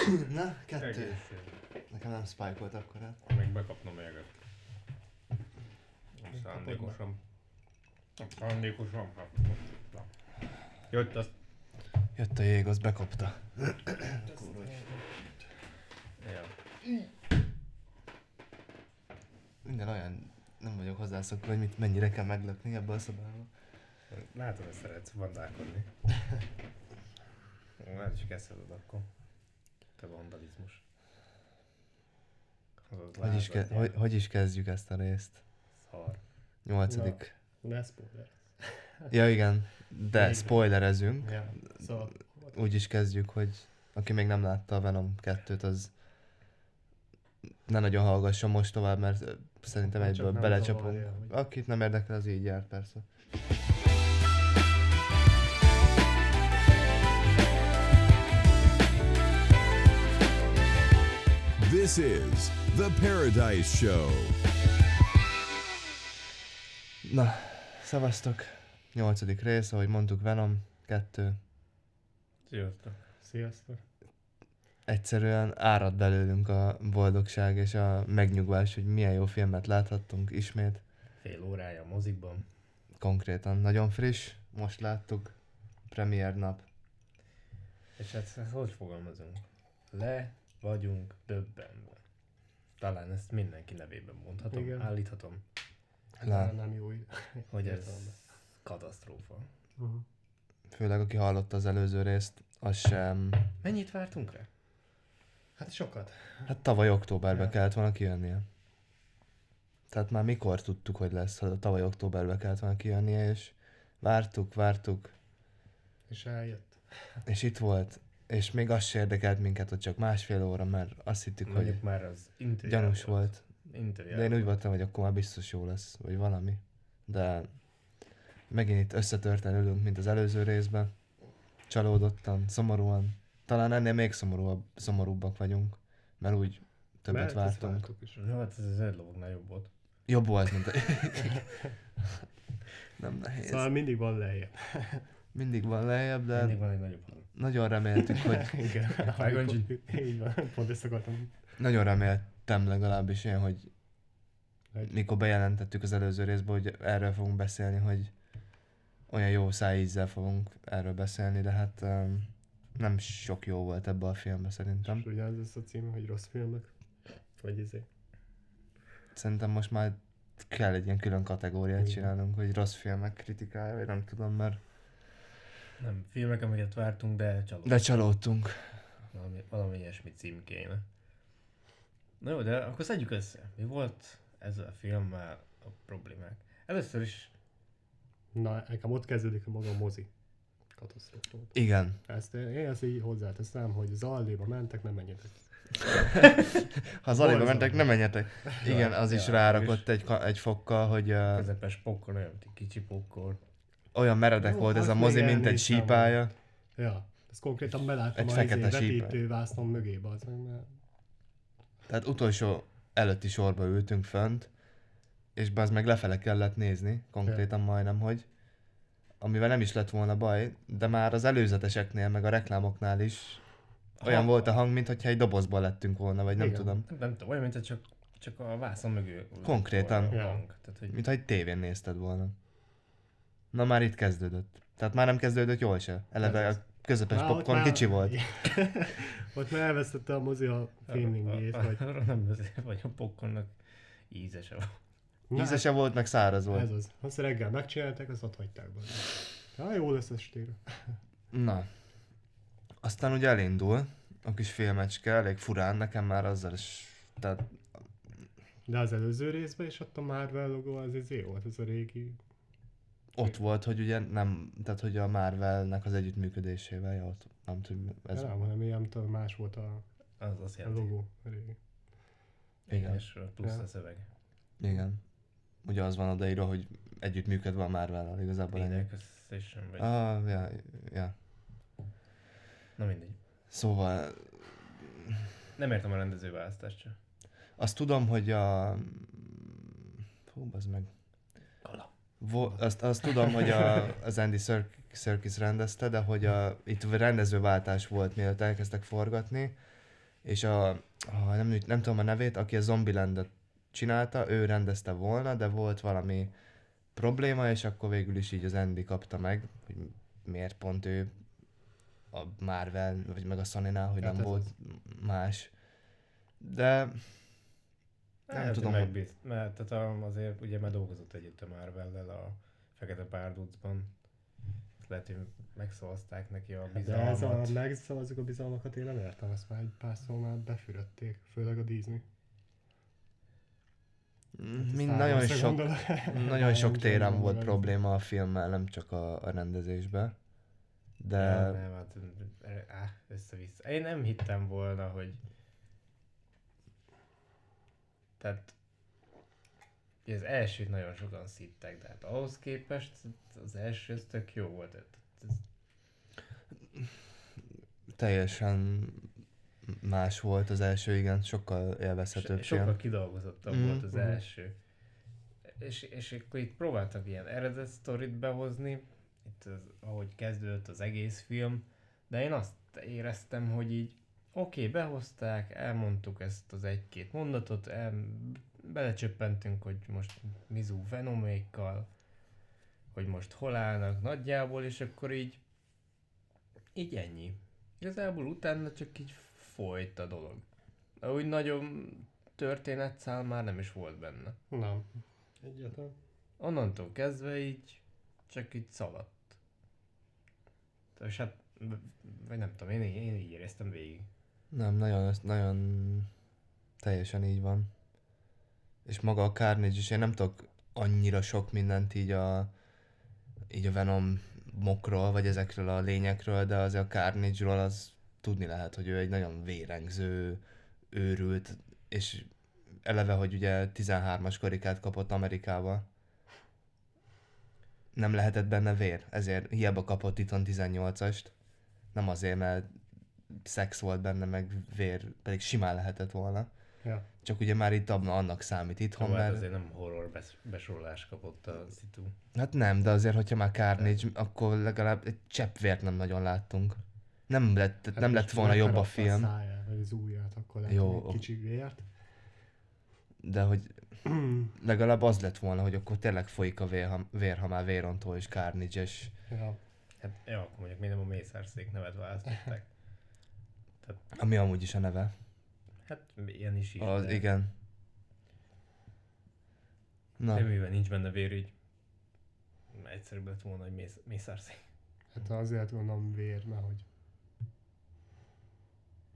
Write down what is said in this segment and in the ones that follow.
Na, kettő. Egész jó. Nekem nem spike volt akkor hát. Még bekapnom mérget. Szándékosan. Szándékosan. hát. Jött azt. Jött a jég, az bekopta. Ja. Minden olyan nem vagyok hozzászokva, hogy mit, mennyire kell meglökni ebbe a szobába. Látod, hogy szeretsz vandálkodni. Már is kezdheted akkor. Te vandalizmus. Hogy is, ke- hogy, hogy is kezdjük ezt a részt? Szar. Nyolcadik. Ne spoiler. Ja igen, de Igen. spoilerezünk. Ja. Szóval Úgy is kezdjük, hogy aki még nem látta a Venom 2-t, az ne nagyon hallgasson most tovább, mert szerintem egyből belecsapunk. Akit nem érdekel, az így jár persze. This is The Paradise Show. Na, szavaztok. Nyolcadik rész, ahogy mondtuk, Venom 2. Sziasztok. sziasztok. Egyszerűen árad belőlünk a boldogság és a megnyugvás, hogy milyen jó filmet láthattunk ismét. Fél órája a mozikban. Konkrétan nagyon friss, most láttuk, premier nap. És hát hogy fogalmazunk? Le vagyunk döbbenve. Talán ezt mindenki nevében mondhatom, Igen. állíthatom, Lá, Talán nem jó hogy ez katasztrófa. Uh-huh. főleg aki hallotta az előző részt, az sem... Mennyit vártunk rá? Hát sokat. Hát tavaly októberben Ja. kellett volna kijönnie. Tehát már mikor tudtuk, hogy lesz, ha tavaly októberben kellett volna kijönnie, és vártuk, vártuk, És eljött. és itt volt, és még az se érdekelt minket, hogy csak másfél óra, mert azt hittük, hogy Mondjuk már az gyanús volt. Interior De én úgy voltam, hogy akkor már biztos jó lesz, vagy valami. De megint itt összetörten ülünk, mint az előző részben. Csalódottan, szomorúan. Talán ennél még szomorúabb, szomorúbbak vagyunk, mert úgy többet Mert vártunk. is. Jó, hát ez az egy jobb volt. Jobb volt, mint a... Nem nehéz. Szóval mindig van lejjebb. Mindig van lejjebb, de Mindig van egy nagyobb hang. nagyon reméltük, hogy... Igen. Vágony. Így van. Pont ezt akartam. Nagyon reméltem legalábbis én, hogy Hogy- mikor bejelentettük az előző részben, hogy erről fogunk beszélni, hogy olyan jó szájízzel fogunk erről beszélni, de hát um, nem sok jó volt ebbe a filmbe szerintem. És ugyanaz lesz a cím, hogy rossz filmek. Vagy izé. Szerintem most már kell egy ilyen külön kategóriát Igen. csinálnunk, hogy rossz filmek kritikája, vagy nem tudom, mert Nem, filmek, amiket vártunk, de csalódtunk. de csalódtunk. Valami, valami ilyesmi cím kéne. Na jó, de akkor szedjük össze. Mi volt ezzel a filmmel a problémák? Először is Na, nekem ott kezdődik a maga a mozi. Katasztrófa. Igen. Ezt én ezt így hozzáteszem, hogy Zalléba mentek, nem menjetek. Ha az Borzalmas. mentek, nem menjetek. Igen, az is Ja, rárakott egy, ka- egy fokkal, hogy uh, közepes pokkor, olyan, egy kicsi pokkor. Olyan meredek Jó, volt ez a mozi, mint egy sípája. Ja, ez konkrétan beláttam Egy a fekete izé, sípa. vetítővásznom mögébe. Az, meg, mert Tehát utolsó előtti sorba ültünk fönt, és az meg lefele kellett nézni, konkrétan majdnem, hogy amivel nem is lett volna baj, de már az előzeteseknél, meg a reklámoknál is olyan Ha- volt a hang, mintha egy dobozban lettünk volna, vagy nem Igen. tudom. Nem, nem tudom, olyan, mint hogy csak, csak a vászon mögül. Konkrétan. volna a Ja. hang. Tehát, hogy Mintha egy tévén nézted volna. Na már itt kezdődött. Tehát már nem kezdődött jól se. Eleve a közepes Már ott popcorn már- kicsi volt. ott már elvesztette a mozi a a- vagy... Arra nem vagy a popcornnak ízese van. Na, Íze se volt, meg száraz volt. Ez az. Azt reggel megcsinálták, azt ott hagyták be. Ja, jó lesz estére. Na. Aztán ugye elindul a kis filmecske, elég furán, nekem már azzal is, tehát De az előző részben is ott a Marvel logó az izé volt, ez a régi... ott volt, hogy ugye nem, tehát hogy a Marvelnek az együttműködésével, ja, ott, nem tudom, ez. Nem, hanem ilyen, más volt a, Az azt a logó. Régi. Igen. És plusz Ja. a szöveg. igen. Ugye az van odaírva, hogy együttműködve a Marvel-nal, igazából ennyi. Összesen vagy. Ah, ja, ja. Na mindegy. Szóval Nem értem a rendező választást sem. azt tudom, hogy a... Fú, az meg... Vo- azt, azt tudom, hogy a, az Andy Serk- Serkis rendezte, de hogy a, itt rendezőváltás volt, mielőtt elkezdtek forgatni, és a, a nem, nem tudom a nevét, aki a Zombielandet csinálta, ő rendezte volna, de volt valami probléma, és akkor végül is így az Andy kapta meg, hogy miért pont ő a Marvel, vagy meg a Sony-nál, hogy Hát nem volt az. más. De Nem tudom. tudom. Megbizt, mert tehát azért ugye már dolgozott együtt a Marvellel a Fekete Párducban. Lehet, hogy megszavazták neki a De ez a bizalmat. megszavazzuk a bizalmakat, én nem értem, ezt már egy pár szó már befürödték, főleg a Disney. mind Star nagyon sok, nagyon sok Nem téren volt probléma a filmmel, nem csak a, a rendezésben. De Ja, nem, hát, á, össze-vissza. Én nem hittem volna, hogy tehát az elsőt nagyon sokan szittek, de hát ahhoz képest az első ez tök jó volt. Ez, teljesen más volt az első, igen, sokkal élvezhetőbb so, sokkal kidolgozottabb Mhm, volt az mhm. első. És, és akkor itt próbáltak ilyen eredet sztorit behozni, itt az, ahogy kezdődött az egész film, de én azt éreztem, hogy így oké, okay, behozták, elmondtuk ezt az egy-két mondatot, el, belecsöppentünk, hogy most Mizu Venomékkal, hogy most hol állnak nagyjából, és akkor így így ennyi. Igazából utána csak így folyt a dolog. Úgy nagyon történetszál már nem is volt benne. Nem. Egyáltalán. Onnantól kezdve így csak így szaladt. És hát, vagy nem tudom, én, én így éreztem végig. Nem, nagyon, nagyon teljesen így van. És maga a Carnage is, én nem tudok annyira sok mindent így a, így a Venomokról, vagy ezekről a lényekről, de azért a Carnage-ról az tudni lehet, hogy ő egy nagyon vérengző, őrült, és eleve, hogy ugye 13-as karikát kapott Amerikába. Nem lehetett benne vér, ezért hiába kapott Titan 18-ast. Nem azért, mert szex volt benne, meg vér, pedig simán lehetett volna. Ja. Csak ugye már itt abna annak számít itthon, Jó, hát mert... azért nem horror bes- besorolás kapott a szitu. Hát nem, de azért, hogyha már Carnage, akkor legalább egy csepp vért nem nagyon láttunk. Nem lett, hát nem lett volna jobb a film, A száját, vagy az ujját, akkor lehet, Jó, egy kicsi vért. de hogy legalább az lett volna, hogy akkor tényleg folyik a vér, ha, vér, ha már vérontó és Carnage-es. Ja. Hát, jó, akkor mondjuk minden a mészárszék nevet választották. Ami amúgy is a neve. Hát ilyen is is. Az, de- igen. Na, De mivel nincs benne vér, így egyszerűbb lett volna, hogy mész, mészárszék. Hát azért gondolom vér, mert hogy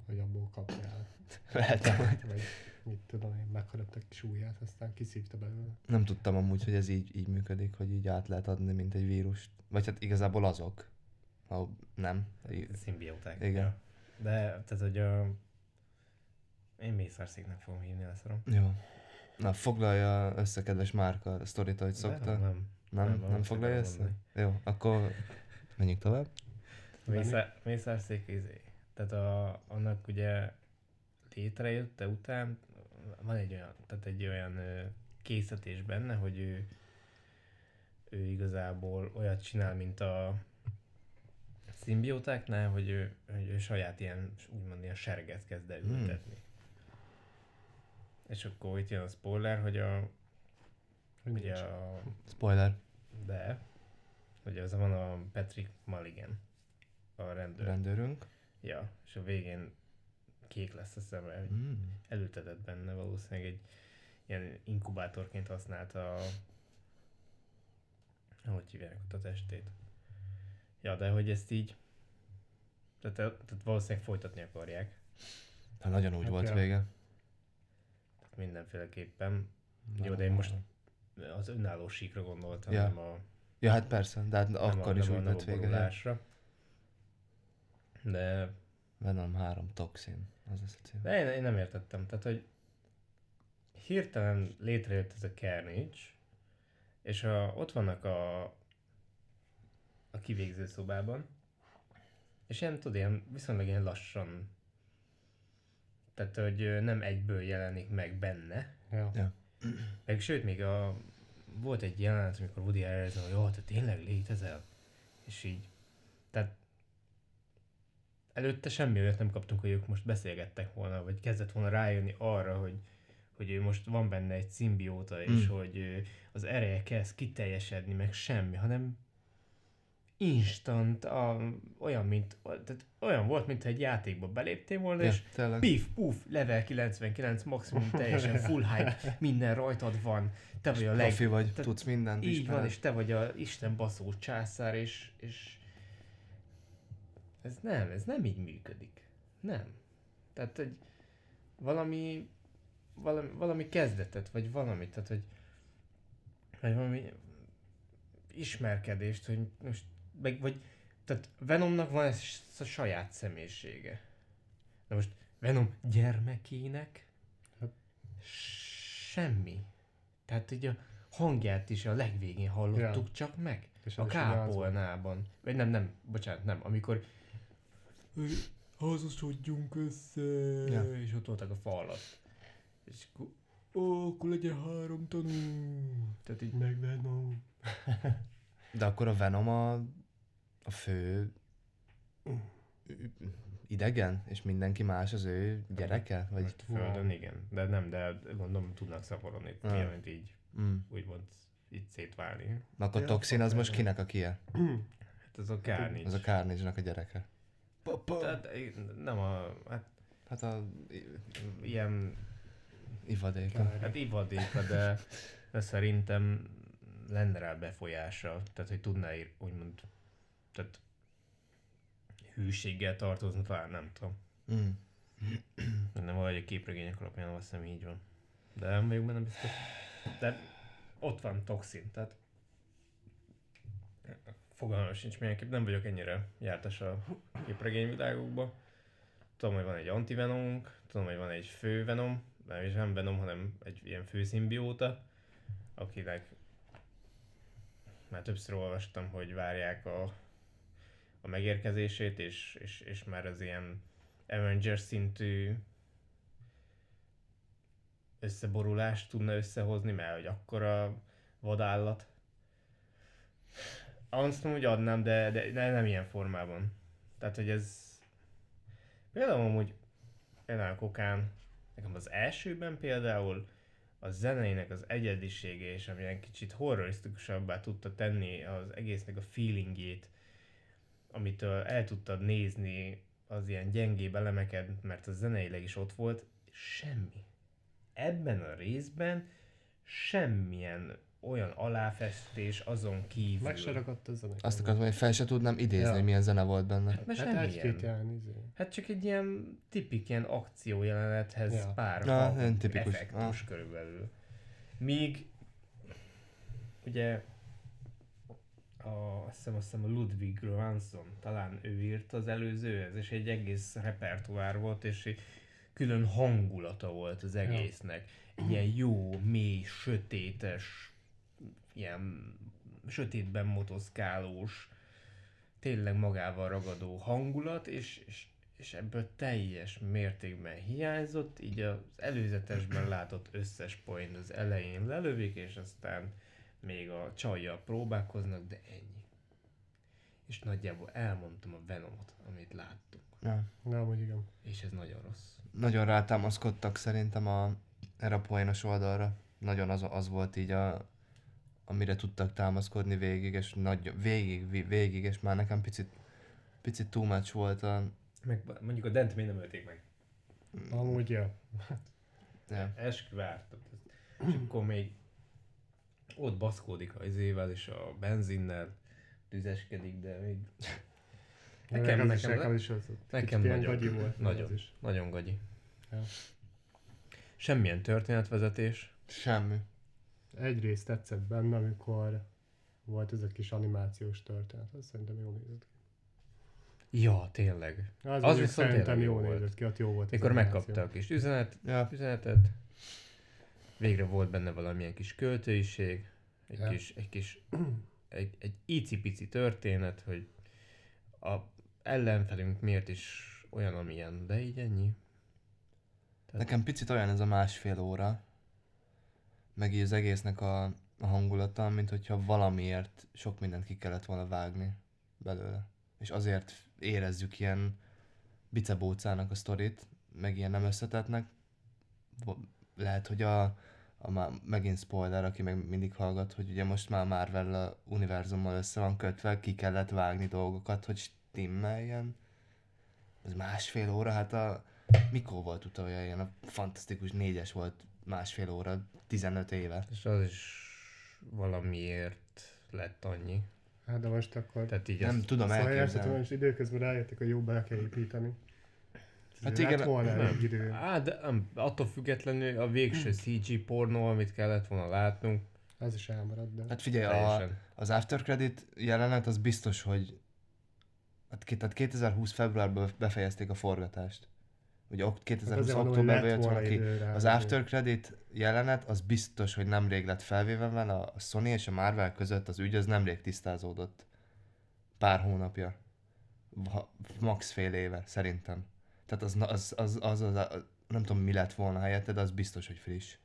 hogy abból kapjál. lehet, hogy Vagy mit tudom én, megharapta kis ujját, aztán kiszívta belőle. nem tudtam amúgy, hogy ez így, így működik, hogy így át lehet adni, mint egy vírust. Vagy hát igazából azok. Ha nem. Szimbióták. Igen. Ja. De, tehát, hogy a... Én mészárszéknek fogom hívni, leszarom. Jó. Na, foglalja össze, kedves Márka, a sztorit, ahogy szokta. Nem, Nem, nem. nem, nem foglalja össze? mondani. Jó, akkor menjünk tovább. Mészár, mészárszék, izé. Tehát a, annak ugye létrejötte után van egy olyan, tehát egy olyan készítés benne, hogy ő, ő igazából olyat csinál, mint a szimbiótáknál, hogy ő, hogy ő saját ilyen, úgymond ilyen serget kezd el Hmm. ültetni. És akkor itt jön a spoiler, hogy a, Hogy ugye a Spoiler. de, hogy az van a Patrick Mulligan, a rendőr. Rendőrünk. Ja, és a végén kék lesz a szeme, hogy Mm. elültetett benne valószínűleg egy ilyen inkubátorként használta a... Hogy hívják ott a testét? Ja, de hogy ezt így... Tehát, tehát valószínűleg folytatni akarják. Hát nagyon úgy Hát volt ja. vége. Tehát mindenféleképpen. Jó, de én most az önálló síkra gondoltam, Ja. nem a... Ja, hát persze, de hát akkor a, is úgy lett a vége. De Venom 3 toxin. Az az a cím. De én, én nem értettem. Tehát, hogy hirtelen létrejött ez a Carnage, és a, ott vannak a, a kivégző szobában, és ilyen, tudod, ilyen viszonylag ilyen lassan, tehát, hogy nem egyből jelenik meg benne, Ja. Ja. meg sőt, még a, volt egy jelenet, amikor Woody Harrelson, hogy jó, te tényleg létezel? És így, tehát előtte semmi olyat nem kaptunk, hogy ők most beszélgettek volna, vagy kezdett volna rájönni arra, hogy, hogy ő most van benne egy szimbióta, és Mm. hogy az ereje kezd kiteljesedni, meg semmi, hanem instant, a, olyan, mint, tehát olyan volt, mintha egy játékba beléptél volna, Ja, és tényleg. pif, puf, level 99, maximum teljesen full hype, minden rajtad van, te vagy a leg... Profi vagy, te- tudsz mindent, Így ismered. van, és te vagy a Isten baszó császár, és, és ez nem, ez nem így működik. Nem. Tehát, hogy valami, valami, valami kezdetet, vagy valamit, tehát, hogy vagy valami ismerkedést, hogy most, meg, vagy, tehát Venomnak van ez a saját személyisége. Na most Venom gyermekének Hát- semmi. Tehát így a hangját is a legvégén hallottuk Ja. csak meg. És A kápolnában. Vagy nem, nem, bocsánat, nem. Amikor "Ö, házasodjunk össze, Ja. és ott voltak a falat. És akkor, ó, akkor legyen három tanú. Tehát így, Meg Venom. De akkor a Venom a, a fő idegen, és mindenki más az ő gyereke? Vagy... most földön igen. De nem, de gondolom tudnak szaporodni. Ah. Mint így, Mm. úgymond így szétválni. Na akkor Ja, Toxin az most kinek a kie? Hát ez a Carnage. Az a Carnage-nak a gyereke. Tehát nem a, hát Hát a ilyen ivadéka. Hát ivadéka, de, de szerintem lenne rá befolyása. Tehát, hogy tudná úgymond, tehát hűséggel tartozni, talán nem tudom. Mm. Nem vagy a képregények alapján azt hiszem így van. De nem vagyok benne biztos. De ott van toxin, tehát fogalmam sincs milyenképp, nem vagyok ennyire jártas a képregényvilágokba. Tudom, hogy van egy antivenomunk, tudom, hogy van egy fő venom, nem is nem venom, hanem egy ilyen fő szimbióta, akinek már többször olvastam, hogy várják a, a megérkezését, és, és, és már az ilyen Avengers szintű összeborulást tudna összehozni, mert hogy akkora vadállat. Azt úgy adnám, de, de, de nem ilyen formában. Tehát, hogy ez... Például amúgy, például a kokán, nekem az elsőben például a zenének az egyedisége, és amilyen kicsit horrorisztikusabbá tudta tenni az egésznek a feelingjét, amitől el tudtad nézni az ilyen gyengébb elemeket, mert a zeneileg is ott volt, semmi. Ebben a részben semmilyen olyan aláfestés azon kívül. Meg se ragadt a zene. Azt akartam, hogy fel se tudnám idézni, Ja. hogy milyen zene volt benne. Mert Hát egy-két ilyen izé. Hát csak egy ilyen tipik ilyen akciójelenethez Ja. pár Ja, tipikus. effektus Ah. körülbelül. Míg ugye a, azt, hiszem, azt hiszem a Ludwig Göransson, talán ő írt az előzőhez, és egy egész repertoár volt, és egy külön hangulata volt az egésznek. Egy ilyen jó, mély, sötétes, ilyen sötétben motoszkálós, tényleg magával ragadó hangulat, és, és, és ebből teljes mértékben hiányzott, így az előzetesben látott összes point az elején lelövik, és aztán még a csajjal próbálkoznak, de ennyi. És nagyjából elmondtam a Venomot, amit láttunk. Ja. Nem, hogy igen. És ez nagyon rossz. Nagyon rátámaszkodtak szerintem a, erre a poénos oldalra. Nagyon az, az volt így a, amire tudtak támaszkodni végig, és nagy, végig, végig, és már nekem picit, picit too much volt a... Meg mondjuk a Dent még nem ölték meg. Amúgy, ja. Ja. Eskü vártad. És akkor még ott baszkódik az izével és a benzinnel tüzeskedik, de még Nekem- nekem, nekem- nekem is az, nekem nagyon- gagyi volt. nagyon. Is. nagyon gagyi. Ja. Semmilyen történetvezetés. Semmi. Egyrészt tetszett benne, amikor volt ez a kis animációs történet. Az szerintem jól nézett ki. Ja, tényleg. Az, Az viszont szerintem jól volt. nézett ki, ott jó volt. Mikor megkapta a kis üzenet, Ja. üzenetet, végre volt benne valamilyen kis költőiség, egy Ja. kis, egy kis, egy, egy icipici történet, hogy a ellenfelünk miért is olyan, amilyen, de így ennyi. Nekem picit olyan ez a másfél óra, meg így az egésznek a, a hangulata, mint hogyha valamiért sok mindent ki kellett volna vágni belőle. És azért érezzük ilyen bicebócának a sztorit, meg ilyen nem összetetnek. Lehet, hogy a, a má, megint spoiler, aki meg mindig hallgat, hogy ugye most már Marvel univerzummal össze van kötve, ki kellett vágni dolgokat, hogy stimmeljen. Ez másfél óra, hát a... Mikor volt utoljára ilyen? A fantasztikus négyes volt másfél óra, 15 éve. És az is valamiért lett annyi. Hát de most akkor... Tehát így Nem ezt, tudom Szóval elképzelni. most időközben rájöttek, hogy jó be kell építeni. Hát igen, igen, volna nem. elég idő. Á, de nem, attól függetlenül a végső CG pornó, amit kellett volna látnunk, Az is elmaradt, de... Hát figyelj, a, teljesen. az after credit jelenet az biztos, hogy hát, tehát 2020 februárban befejezték a forgatást. Ugye ok- 2020 Hát októberben lett jött volna ki. Az after credit jelenet az biztos, hogy nemrég lett felvéve, mert a a Sony és a Marvel között az ügy az nemrég tisztázódott. Pár hónapja. Ha- Max fél éve, szerintem. Tehát az, az, az, az, az, az, nem tudom mi lett volna helyette, de az biztos, hogy friss.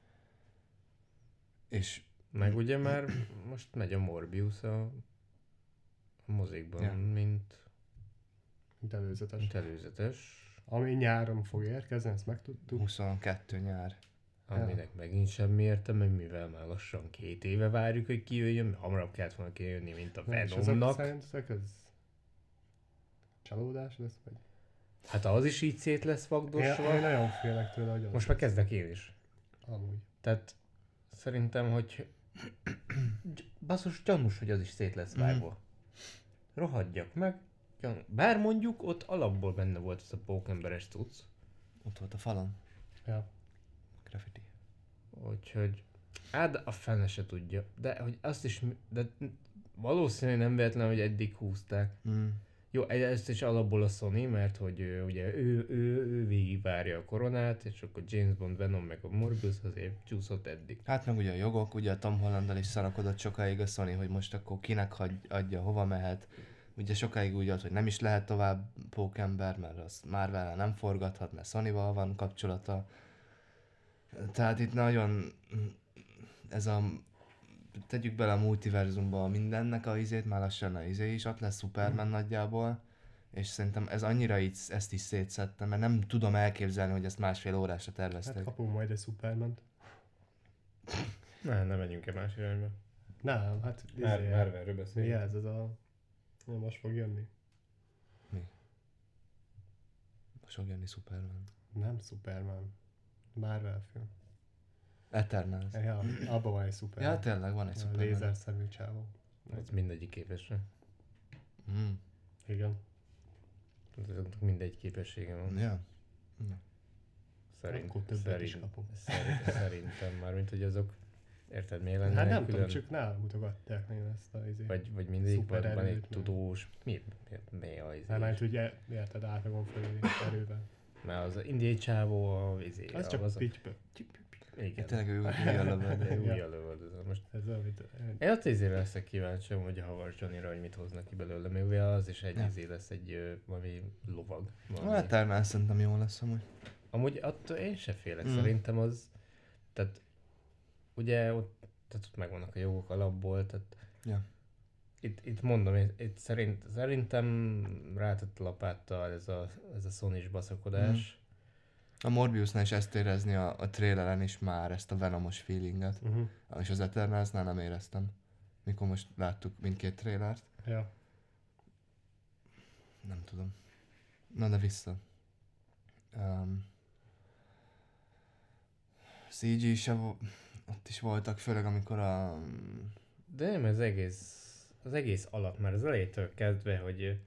És Meg ugye már most megy a Morbius a, a mozikban, Ja. mint, Mint előzetes. mint előzetes, Ami nyáron fog érkezni, ezt megtudtuk. 22 nyár. aminek megint semmi értelme, mivel már lassan két éve várjuk, hogy kijöjjön, hamarabb kellett volna kijönni, mint a És ezek Venomnak. szerintetek ez csalódás lesz? Vagy? Hát az is így szét lesz Én, vagdosva. én nagyon félek tőle, hogy az Most már kezdek én is. amúgy. Tehát szerintem, hogy Gy- basszus gyanús, hogy az is szét lesz vágva. Rohadjak meg. Gyanú. Bár mondjuk ott alapból benne volt ez a pókemberes cucc. Ott volt a falon. Ja. Graffiti. Úgyhogy, hát a fene se tudja. De hogy azt is, de valószínűleg nem véletlen, hogy eddig húzták. Mm. Jó, egy- ezt is alapból a Sony, mert hogy ő, ugye ő, ő, ő végigvárja a koronát, és akkor James Bond, Venom meg a Morbius azért csúszott eddig. Hát meg ugye a jogok, ugye a Tom Hollandal is szarakodott sokáig a Sony, hogy most akkor kinek adja, hova mehet. Ugye sokáig úgy volt, hogy nem is lehet tovább pókember, mert az már vele nem forgathat, mert Sony-val van kapcsolata. Tehát itt nagyon ez a tegyük bele a multiverzumba mindennek a izét, már lassan a izé is, ott lesz Superman nagyjából, és szerintem ez annyira így ezt is szétszette, mert nem tudom elképzelni, hogy ezt másfél órásra Hát tervezték. kapunk majd egy Superman-t. Ne, ne menjünk-e más irányba. Nem, hát Már, izé, már erről mi beszélünk. ez, ez a... Na, most fog jönni. Most fog jönni Superman. Nem Superman. Marvel film. Eternals. Ja, abban van egy Superman. Ja, tényleg van egy a Superman. lézer szemű csávó. Az mindegyik képesre. Mm. Igen. Azoknak mindegy képessége van. Ja. Szerint, Akkor többet szerint, is kapunk. szerint, szerintem már, mint hogy azok, érted, miért lenne Hát nem külön, tudom, csak nálam mutogatták nagyon ezt a izét. vagy, vagy mindegyik van, van egy tudós, mi, mi, mi a izé? Nem, mert ugye érted átlagon fölé erőben. Mert az indiai csávó a izé, Az csak az, pitty igen, Tényleg ő, ő a lövöld. de Ja. új lövöldöző. Most Ez amit... én ott izére leszek kíváncsi, hogy a Havas Johnny-ra, hogy mit hoznak ki belőle, mert ugye az is egy Ja. izé lesz, egy ö, valami lovag. A Valami. Eternals szerintem jó lesz amúgy. Amúgy attól én se félek, Mm. mm. szerintem az, tehát ugye ott, tehát ott megvannak a jogok alapból, tehát Ja. itt, itt mondom, itt, itt szerint, szerintem rátett lapáttal ez a, ez a Sony-s baszakodás. A Morbiusnál is ezt érezni a, a traileren is már, ezt a Venomos feelinget. Uh-huh. És az Eternalsnál nem éreztem. Mikor most láttuk mindkét trailert. Ja. Nem tudom. Na de vissza. Um, CG se vo- ott is voltak, főleg amikor a... De nem, az egész, az egész alap már az elejétől kezdve, hogy,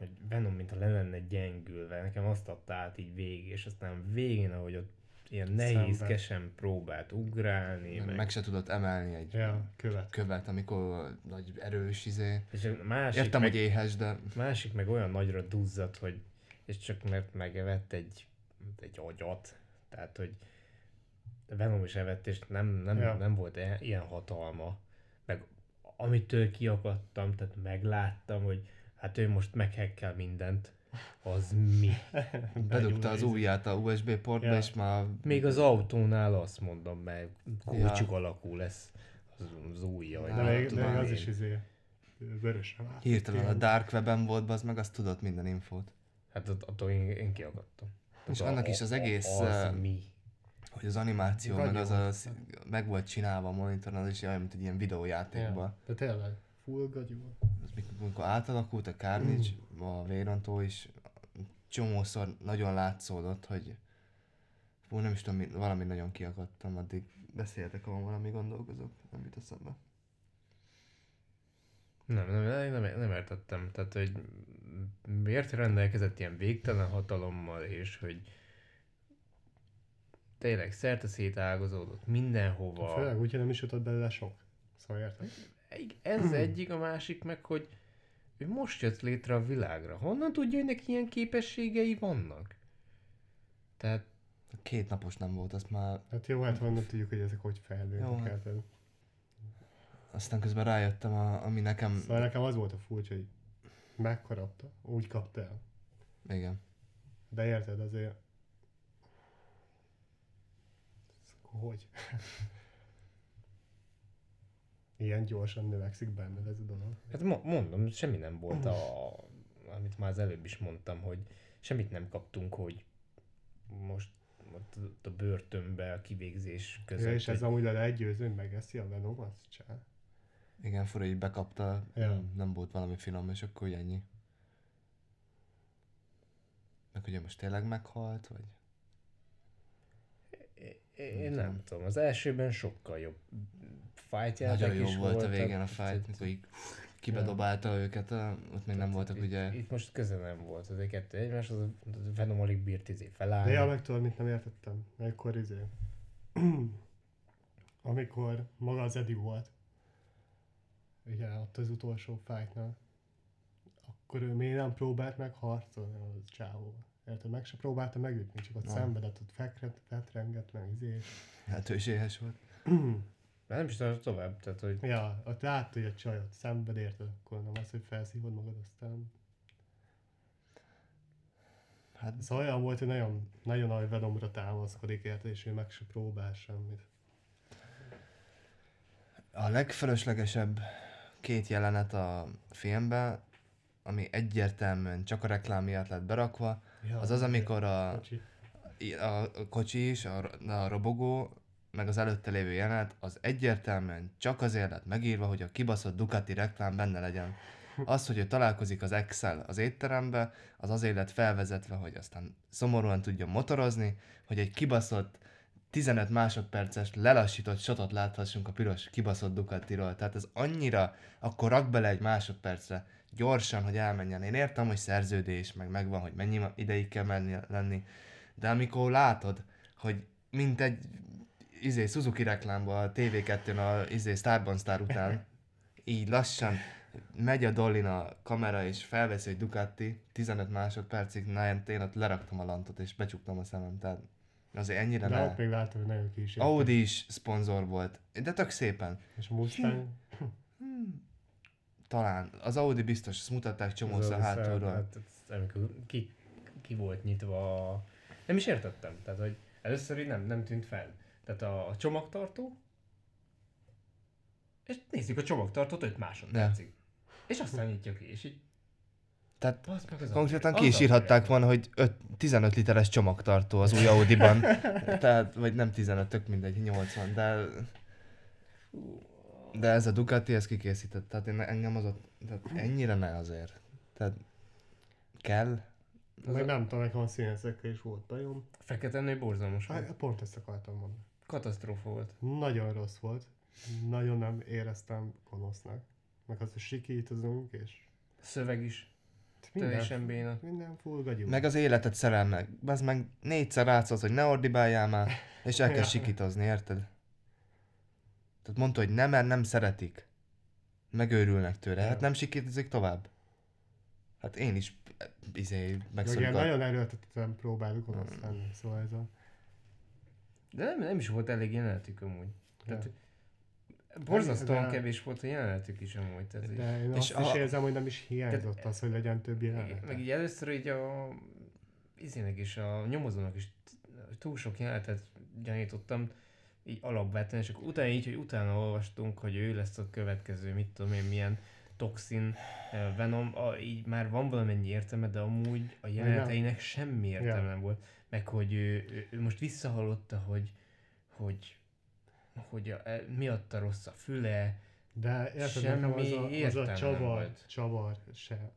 hogy Venom, mintha le lenne gyengülve, nekem azt adta át így végig, és aztán végén, ahogy ott ilyen nehézkesen próbált ugrálni, meg, meg, meg se tudott emelni egy Ja, követ. követ, amikor nagy erős izé. és a másik Értem, meg, hogy éhes, de másik meg olyan nagyra duzzadt, hogy és csak mert megevett egy, egy agyat, tehát hogy Venom is evett, és nem, nem, Ja. nem volt ilyen hatalma, meg amitől kiakadtam, tehát megláttam, hogy hát ő most meghekkel mindent, az mi? bedugta az ujját a USB portba, Ja. és már Még az autónál azt mondom, mert kócsuk Ja. alakú lesz az, az ujja. De nem még, de tudom még az én. is izé vált. hirtelen a. Dark Webben volt, az meg azt tudott minden infót. Hát att- attól én, én kiakadtam. És annak is az egész, Az mi? Hogy az animáció, Annyi meg az, az meg volt csinálva a monitoron, az is olyan, mint egy ilyen videójátékban. De tényleg, full gagyú. Amikor átalakult a Carnage, a vérontó is, csomószor nagyon látszódott, hogy fú, nem is tudom, mi, valami nagyon kiakadtam, addig beszéltek, ha van valami gondolkozok, nem jut eszembe. Nem, nem, nem, nem, értettem. Tehát, hogy miért rendelkezett ilyen végtelen hatalommal, és hogy tényleg szerte szétágazódott mindenhova. Főleg úgy, hogy nem is jutott belőle sok. Szóval érted? Ez egyik, a másik meg, hogy ő most jött létre a világra. Honnan tudja, hogy neki ilyen képességei vannak? Tehát Két napos nem volt, azt már, Hát jó, hát honnan tudjuk, hogy ezek hogy fejlődnek. hát. érted? aztán közben rájöttem, a, ami nekem, Szóval nekem az volt a furcsa, hogy megharapta, úgy kapta el. igen, De érted, azért... Hogy? Ilyen gyorsan növekszik benned ez a dolog. Hát mo- mondom, semmi nem volt a, amit már az előbb is mondtam, hogy semmit nem kaptunk, hogy most ott a börtönbe a kivégzés között. Ja, és ez hogy- amúgy a legyőző, hogy megeszi a Venom, azt csinál. igen, fura, hogy bekapta, Ja. nem, nem volt valami finom, és akkor ennyi. Meg hogy most tényleg meghalt, vagy? Én nem tudom, az elsőben sokkal jobb fájtjáték Nagyon jó is volt a végén a fight, mikor így kibedobálta őket, a- ott még nem voltak itt, ugye... Itt most köze nem volt az egy kettő egymás, az a Venom alig bírt izé De felállni. ja, meg tudod, mit nem értettem? Amikor izé... Amikor maga az Eddie volt, ugye ott az utolsó fightnál, akkor ő miért nem próbált meg harcolni az csávóval? Érted? Meg se próbálta megütni, csak ott Ah. szenvedett, ott fekret, fetrengett meg, izé. Hát ő is éhes volt. De nem is tartott tovább, tehát hogy Ja, ott látta, hogy a csaj ott szenved, érted? Akkor nem az, hogy felszívod magad, aztán... Hát Ez olyan volt, hogy nagyon, nagyon nagy Venomra támaszkodik, érted? És ő meg se próbál semmit. a legfölöslegesebb két jelenet a filmben, ami egyértelműen csak a reklám miatt lett berakva, Ja, az az, amikor a, Kocsi. a kocsi is, a, a robogó, meg az előtte lévő jelenet, az egyértelműen csak azért lett megírva, hogy a kibaszott Ducati reklám benne legyen. Az, hogy ő találkozik az Excel az étterembe, az azért lett felvezetve, hogy aztán szomorúan tudjon motorozni, hogy egy kibaszott 15 másodperces lelassított shotot láthassunk a piros kibaszott Ducatiról. Tehát ez annyira, akkor rak bele egy másodpercre, gyorsan, hogy elmenjen. Én értem, hogy szerződés, meg megvan, hogy mennyi ideig kell menni, lenni, de amikor látod, hogy mint egy izé, Suzuki reklámban, a TV2-n a izé, Starban Star után, így lassan megy a Dollin a kamera, és felveszi egy Ducati, 15 másodpercig, na én, ott leraktam a lantot, és becsuktam a szemem, tehát azért ennyire De ne. ott még látom, hogy nagyon kísérték. Audi is szponzor volt, de tök szépen. És Mustang, Talán. Az Audi biztos, ezt mutatták csomószor hátulról. Hát, amikor ki, ki volt nyitva. Nem is értettem, tehát hogy először így nem, nem tűnt fel. Tehát a, a csomagtartó, és nézzük a csomagtartót 5 másodpercig. És aztán nyitja ki, és így... Tehát az Konkrétan az ki is írhatták volna, hogy öt, 15 literes csomagtartó az új Audi-ban. Tehát, vagy nem 15, tök mindegy, 80, de... De ez a Ducati, ez kikészített, tehát én, engem az ott, tehát ennyire ne azért. Tehát kell, meg nem tudom, nekem a színeszekkel is volt bajom. Fekete nő borzalmas. Hát, pont ezt akartam mondani. Katasztrófa volt. Nagyon rossz volt. Nagyon nem éreztem gonosznak. Meg az, hogy sikítozunk, és Szöveg is. minden, Teljesen béna. minden full gagyú. meg az életet szerelmek. Az meg négyszer rátszott, hogy ne ordibáljál már, és el kell Ja. sikítozni, érted? Tehát mondta, hogy nem, mert nem szeretik. Megőrülnek tőle. Hát nem sikítozik tovább. Hát én is izé, meg ilyen megszorítom. nagyon erőltetetlen próbálok gonosz lenni, szóval ez a... De nem, nem is volt elég jelenetük amúgy. Tehát, Ja. Borzasztóan De- kevés volt a jelenetük is amúgy. Tehát, De én És azt is a- érzem, hogy nem is hiányzott az, hogy legyen több jelenet. Meg így először így a izének is, a nyomozónak is túl sok jelenetet gyanítottam, így alapvetően, és akkor utána így, hogy utána olvastunk, hogy ő lesz a következő, mit tudom én, milyen Toxin, Venom, a, így már van valamennyi értelme, de amúgy a jeleneteinek semmi értelme nem volt. Meg hogy ő, ő, ő most visszahallotta, hogy, hogy, hogy a, e, miatta rossz a füle, De érted, Semmi nekem az a, az a csavar, csavar se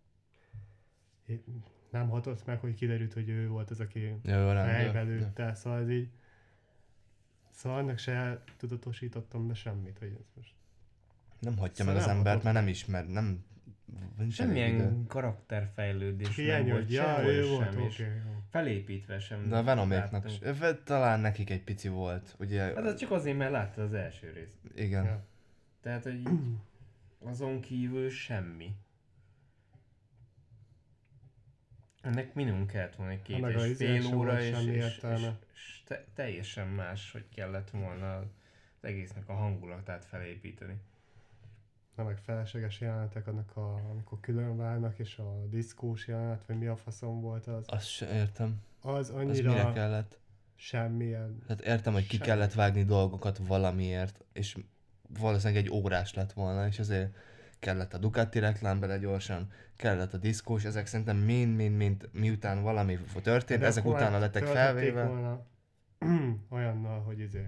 nem hatott meg, hogy kiderült, hogy ő volt az, aki fejbe lőtte, szóval ez így Szóval annak se tudatosítottam be semmit, hogy ez most... Nem hagyja Szóval meg az embert, mert nem ismer, nem... Semmilyen karakterfejlődés Csak nem volt ja, sehol ő volt, sem, oké. és jó. felépítve sem. De a Venoméknak talán nekik egy pici volt, ugye? Hát az csak azért, mert látta az első részt. Igen. Ja. Tehát, hogy azon kívül semmi. Ennek minimum kellett volna egy két meg a és fél óra, és, és, és, és te, teljesen más, hogy kellett volna az egésznek a hangulatát felépíteni. Meg felesleges jelenetek, annak a, amikor külön válnak, és a diszkós jelenet, vagy mi a faszom volt az, Azt se értem. az Az mire annyira kellett? semmilyen. Tehát értem, hogy ki Semmi. kellett vágni dolgokat valamiért, és valószínűleg egy órás lett volna, és azért kellett a Ducati reklám bele gyorsan, kellett a diszkós, ezek szerintem mind-mind-mind miután valami történt, De ezek utána lettek felvéve. Volna olyannal, hogy izé...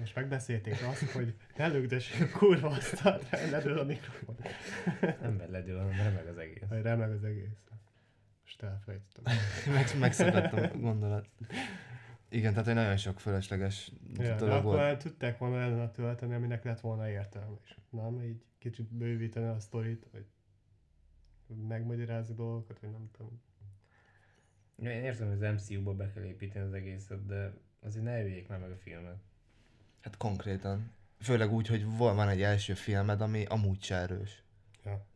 Most megbeszélték azt, hogy ne lögdös a kurva asztalt, ledől a mikrofon. Nem ledől, hanem remeg az egész. Hogy remeg az egész. Most elfelejtettem. Meg, megszakadtam a gondolat. Igen, tehát egy nagyon sok fölösleges Ja, dolog akkor volt. már tudták volna ellen tölteni, aminek lett volna értelme is. Nem, így kicsit bővíteni a sztorit, vagy megmagyarázni dolgokat, vagy nem tudom. Ja, Én értem, hogy az MCU-ba be kell építeni az egészet, de azért ne öljék már meg a filmet. Hát konkrétan. Főleg úgy, hogy van egy első filmed, ami amúgy se erős. Ja.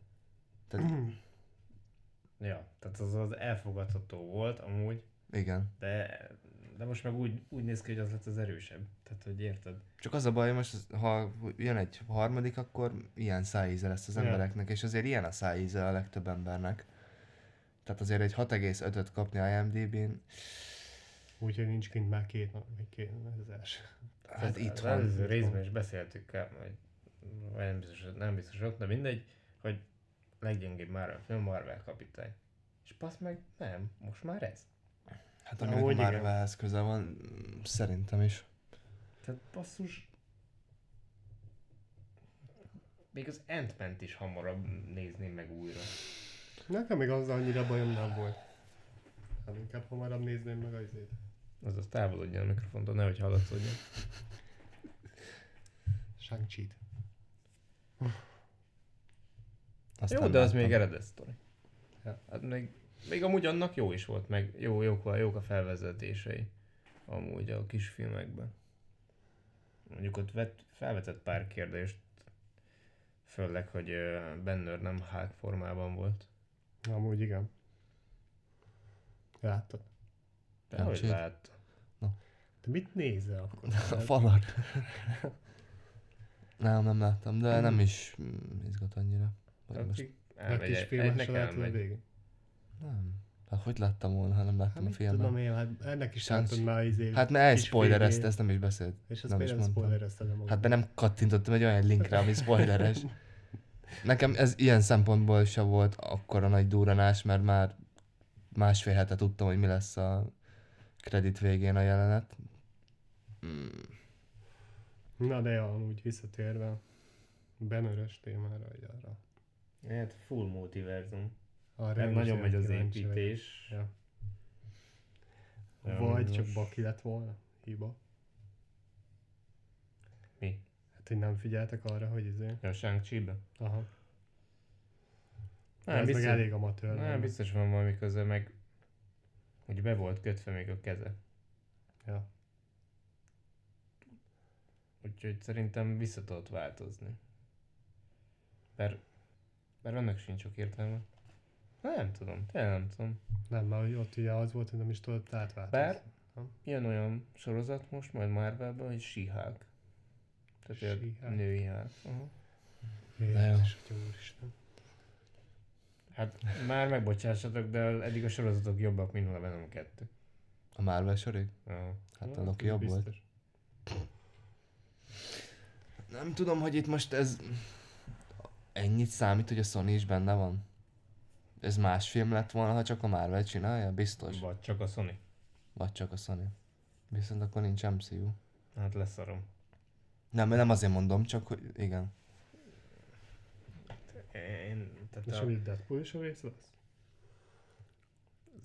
Tehát, Ja, tehát az az elfogadható volt amúgy, igen. de, de most meg úgy, úgy néz ki, hogy az lett az erősebb. Tehát, hogy érted? Csak az a baj, most ha jön egy harmadik, akkor ilyen szájíze lesz az Ja. embereknek, és azért ilyen a szájíze a legtöbb embernek. Tehát azért egy 6,5-öt kapni IMDb-n, Úgyhogy nincs kint már két nap, vagy két, ez az első. hát itt van. előző részben is beszéltük, el, vagy nem biztos, nem biztos ott, de mindegy, hogy leggyengébb Marvel film Marvel kapitány. És passz meg, nem, most már ez. Hát aminek már igen. Marvelhez közel van, szerintem is. Tehát basszus, még az ant is hamarabb nézném meg újra. Nekem még az annyira bajom nem volt. Hát inkább hamarabb nézném meg az izét. Azaz távolodjon a mikrofontól, nehogy hallatszódjon. shang chi Jó, de az láttam. még eredet sztori. Ja. Hát még, még amúgy annak jó is volt, meg jó, jók, a- jók a felvezetései. Amúgy a kis filmekben. Mondjuk ott vett, felvetett pár kérdést, főleg, hogy Benner nem Hulk formában volt. Amúgy igen. Láttad? De hogy sét. Te mit nézel akkor? A falat. nem, nem láttam, de nem is mm, izgat annyira. Vagy most Akik Egy elmegy, kis egy, a elmegy. végén? nem. Hát hogy láttam volna, ha nem Hát láttam a mit filmet? tudom én, hát ennek is láttad már izé. Hát mert kis elspoilerezte, ezt nem is beszélt. És azt nem is magad? Hát be nem kattintottam egy olyan linkre, ami spoileres. Nekem ez ilyen szempontból se volt akkora nagy duranás, mert már másfél hete tudtam, hogy mi lesz a kredit végén a jelenet. Mm, Na de ja, amúgy visszatérve Benörös témára, vagy arra. Hát full multiverzum. arra Meg én nagyon megy az építés. Ja. Ja, Vagy csak baki lett volna. Hiba. Mi? Hát, hogy nem figyeltek arra, hogy izé. A Shang-Chi-be? Aha. Nem, ez meg biztos, elég amatőr. nem, lenne. biztos van valami köze, meg hogy be volt kötve még a keze. Ja. Úgyhogy szerintem vissza tudott változni. Mert, mert annak sincs sok értelme. Nem tudom, tényleg nem tudom. Nem, mert hogy ott ugye az volt, hogy nem is tudott átváltozni. Bár jön olyan sorozat most majd Marvelben, hogy She-Hulk. Tehát egy She-Hulk. női Hulk. Aha. Jézus, hogy úristen. Hát már megbocsássatok, de eddig a sorozatok jobbak, mint a Venom 2. a Marvel sorig? Aha. Hát a Loki jobb volt. Nem tudom, hogy itt most ez ennyit számít, hogy a Sony is benne van. Ez más film lett volna, ha csak a Marvel csinálja? Biztos. Vagy csak a Sony. Vagy csak a Sony. Viszont akkor nincs MCU. Hát leszarom. Nem, nem azért mondom, csak hogy igen. Én, tehát És a, amit Deadpool is a rész lesz?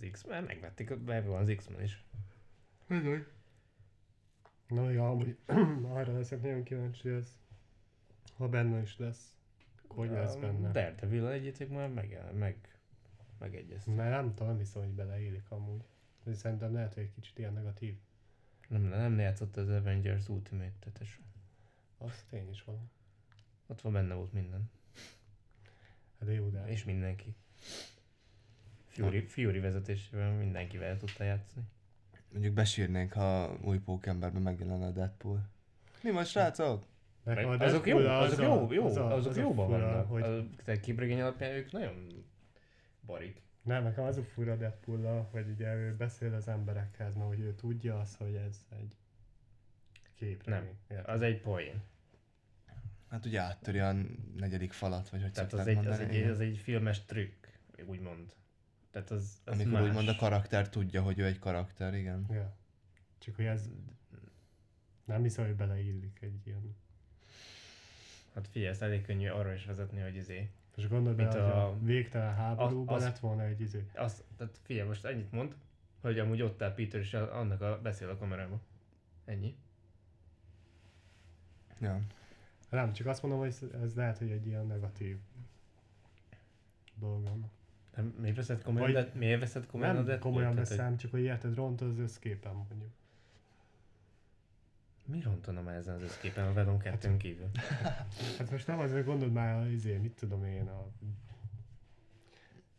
az X-Men, megvették, be van az X-Men is. Na ja, amúgy arra leszek nagyon kíváncsi, hogy ez, ha benne is lesz, hogy lesz benne. Daredevil egyétek már meg, meg, megegyeztek. Mert nem tudom, hiszem, hogy beleélik amúgy. De szerintem lehet, hogy egy kicsit ilyen negatív. Nem, nem játszott az Avengers Ultimate tetes. Az tény is van. Ott van benne volt minden. Hát jó, de És mindenki. Fury, Fury vezetésével mindenkivel tudta játszani. Mondjuk besírnénk, ha új pókemberben megjelenne a Deadpool. Mi van, srácok? Nekem a azok jó, azok az jó, a- jó, az a- azok az jóban vannak. Hogy A képregény alapján ők nagyon barik. Nem, nekem az a fura deadpool hogy ugye ő beszél az emberekhez, mert hogy ő tudja azt, hogy ez egy képregény. Nem. Az egy poén. Hát ugye áttöri a negyedik falat, vagy hogy Tehát az egy, az, egy, az egy filmes trükk, úgymond. Tehát az, az Amikor más. úgymond a karakter tudja, hogy ő egy karakter, igen. Ja. Csak hogy ez nem hiszem, hogy beleillik egy ilyen. Hát figyelj, ezt elég könnyű arra is vezetni, hogy izé. És gondold Mint hogy a- a végtelen háborúban az- lett volna egy izé. Az, tehát figyelj, most ennyit mond, hogy amúgy ott áll Peter és annak a, beszél a kamerába. Ennyi. Ja. Nem, csak azt mondom, hogy ez- ez lehet, hogy egy ilyen negatív dolgom. Nem, miért veszed komolyan, Vagy- de, miért veszed komolyan Nem Deadpool-t? komolyan hogy- veszem, csak hogy érted, ront az összképen mondjuk. Mi rontana már ezen az összképen a Venom 2 kívül? Hát most nem azért gondold már, izé, mit tudom én, a...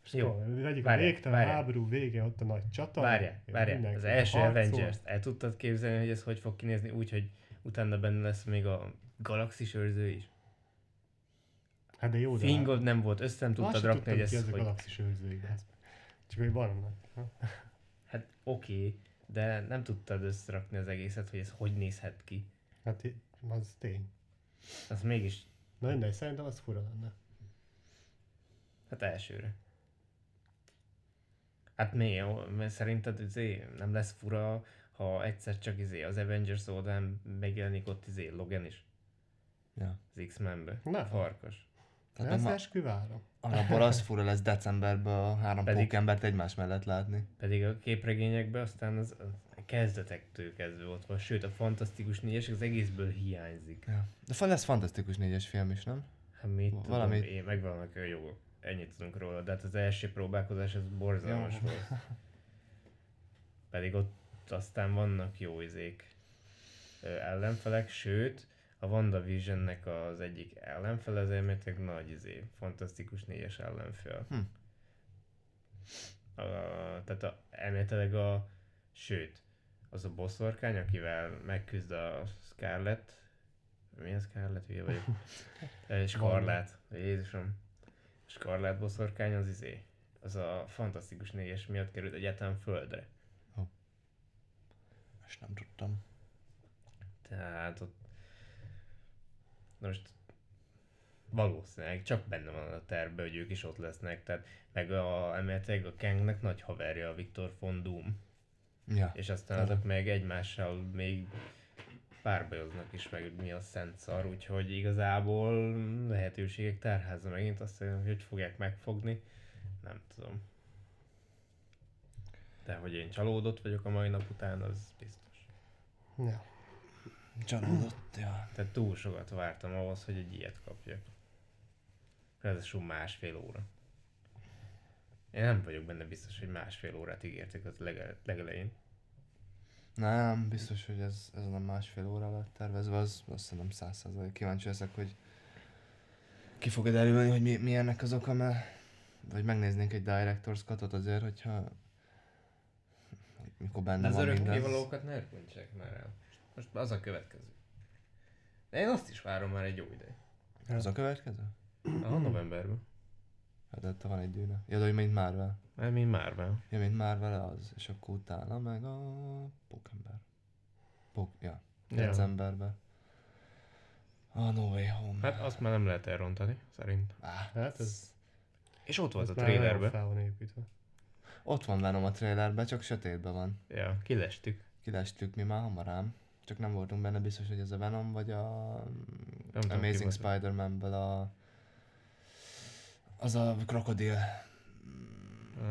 Most Jó. tudom, Vegyük a végtelen várjál. háború vége, ott a nagy csata. Várjál, várjál. Az első harcol. Avengers-t el tudtad képzelni, hogy ez hogy fog kinézni úgy, hogy utána benne lesz még a galaxis őrző is? Hát de jó, de... Fingod nem volt, össze nem tudtad rakni, tudtam hogy ki ez ez a hogy... galaxis őrzőig, ez. Csak hogy van. Hát oké, okay, de nem tudtad összerakni az egészet, hogy ez hogy nézhet ki. Hát az tény. Az mégis, Na mindegy, szerintem az fura lenne. hát elsőre. Hát mi? Mert szerinted izé, nem lesz fura, ha egyszer csak izé az Avengers oldalán megjelenik ott izé Logan is, ja. az X-Menbe. Nem. Farkas. Tehát Ez meg ma, esküvárom. alapból az fura lesz decemberben a három Pedig- pókembert egymás mellett látni. Pedig a képregényekben aztán az, az a kezdetektől kezdve ott van, sőt a Fantasztikus négyes az egészből hiányzik. Ja. De fa- lesz fantasztikus négyes film is, nem? Hát mit tudom, Valami- én meg vannak a jogok. Ennyit tudunk róla, de hát az első próbálkozás ez borzalmas Jó. volt. Pedig ott aztán vannak jó izék ellenfelek, sőt, a WandaVisionnek az egyik ellenfele az elméletileg nagy izé, fantasztikus négyes ellenfél. Hm. A, tehát a, elméletileg a, sőt, az a bosszorkány, akivel megküzd a Scarlet, mi a Scarlet, hülye vagyok? Ö, Scarlet, Jézusom. Scarlet boszorkány az izé, az a fantasztikus négyes miatt került egyáltalán földre. Most nem tudtam. Tehát ott... Na most valószínűleg csak benne van a tervben, hogy ők is ott lesznek, tehát meg a, emeletileg a Kangnek nagy haverja a Viktor von Doom, Ja. és aztán azok meg egymással még párbajoznak is, meg mi a szent szar, úgyhogy igazából lehetőségek tárháza megint azt hiszem, hogy hogy fogják megfogni, nem tudom. De hogy én csalódott vagyok a mai nap után, az biztos. Ja. Csalódott, ja. Tehát túl sokat vártam ahhoz, hogy egy ilyet kapjak. Ráadásul másfél óra. Én nem vagyok benne biztos, hogy másfél órát ígértek az lege- legelején. Nem, biztos, hogy ez, ez nem másfél óra lett tervezve, az azt hiszem száz százalék. Kíváncsi leszek, hogy ki fog derülni, hogy mi, mi ennek az oka, mert vagy megnéznénk egy Director's Cut-ot azért, hogyha hogy mikor benne az van mindez. örökkévalókat ne örököntsek már el. Most az a következő. De én azt is várom már egy jó ideje. Az a következő? A novemberben. Hát ott van egy dűne. Ja, de hogy mint Marvel. Mert mi Marvel. Ja, mint Marvel az, és akkor utána meg a Pókember. Pók, ja, decemberben. A No Way Home. Hát azt már nem lehet elrontani, szerint. Á, Hát ez És ott volt a ez trailerben. fel van építve. ott van Venom a trailerben, csak sötétben van. Ja, kilestük. Kilestük mi már hamarán. Csak nem voltunk benne biztos, hogy ez a Venom, vagy a Nem Amazing. Spider-Man-ből a... Az a krokodil.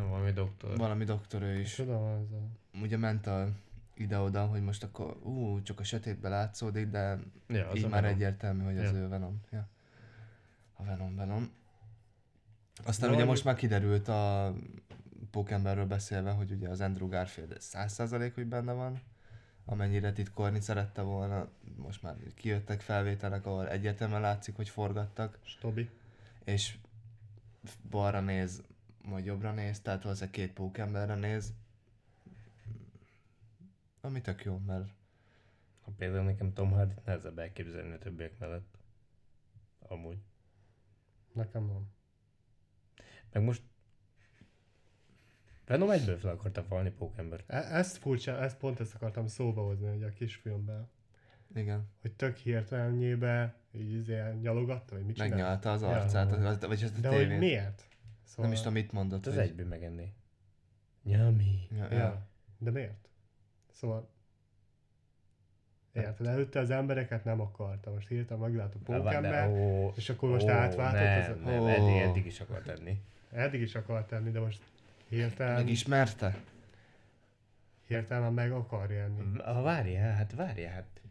Valami doktor. Valami doktor ő is. Tudom, az a... Ugye ment a ide-oda, hogy most akkor ú, csak a sötétbe látszódik, de Ja, az így már Venom. egyértelmű, hogy az Ja. ő Venom. Ja. A Venom, Venom. Aztán Valami- ugye most már kiderült a Pókemberről beszélve, hogy ugye az Andrew Garfield 100% hogy benne van, amennyire titkolni szerette volna, most már kijöttek felvételek, ahol egyértelműen látszik, hogy forgattak, Stobi. és balra néz, majd jobbra néz, tehát valószínűleg két pókemberre néz, ami tök jó, mert Ha például nekem Tom hardy nehezebb elképzelni a többiek mellett. Amúgy. Nekem nem. Meg most Venom egyből fel akarta falni Pókembert. E- ezt furcsa, ezt pont ezt akartam szóba hozni, hogy a kisfilmben. igen, Hogy tök hirtelenjébe így izé nyalogatta, vagy mit csinál? megnyalta az arcát, az, vagy azt a De hogy tévét. miért? Szóval... Nem is tudom, mit mondott. Hát ez hogy- egyből megenné. Nyami. Ja, Ja. ja. De miért? Szóval... Érted, előtte az embereket nem akarta, most hirtelen meglát a pókember, és akkor most ó, átváltott nem, az- nem, eddig, eddig is akar tenni. eddig is akart tenni, de most hirtelen, Megismerte? hirtelen meg akar jönni. Ah, várjál, hát várjál, hát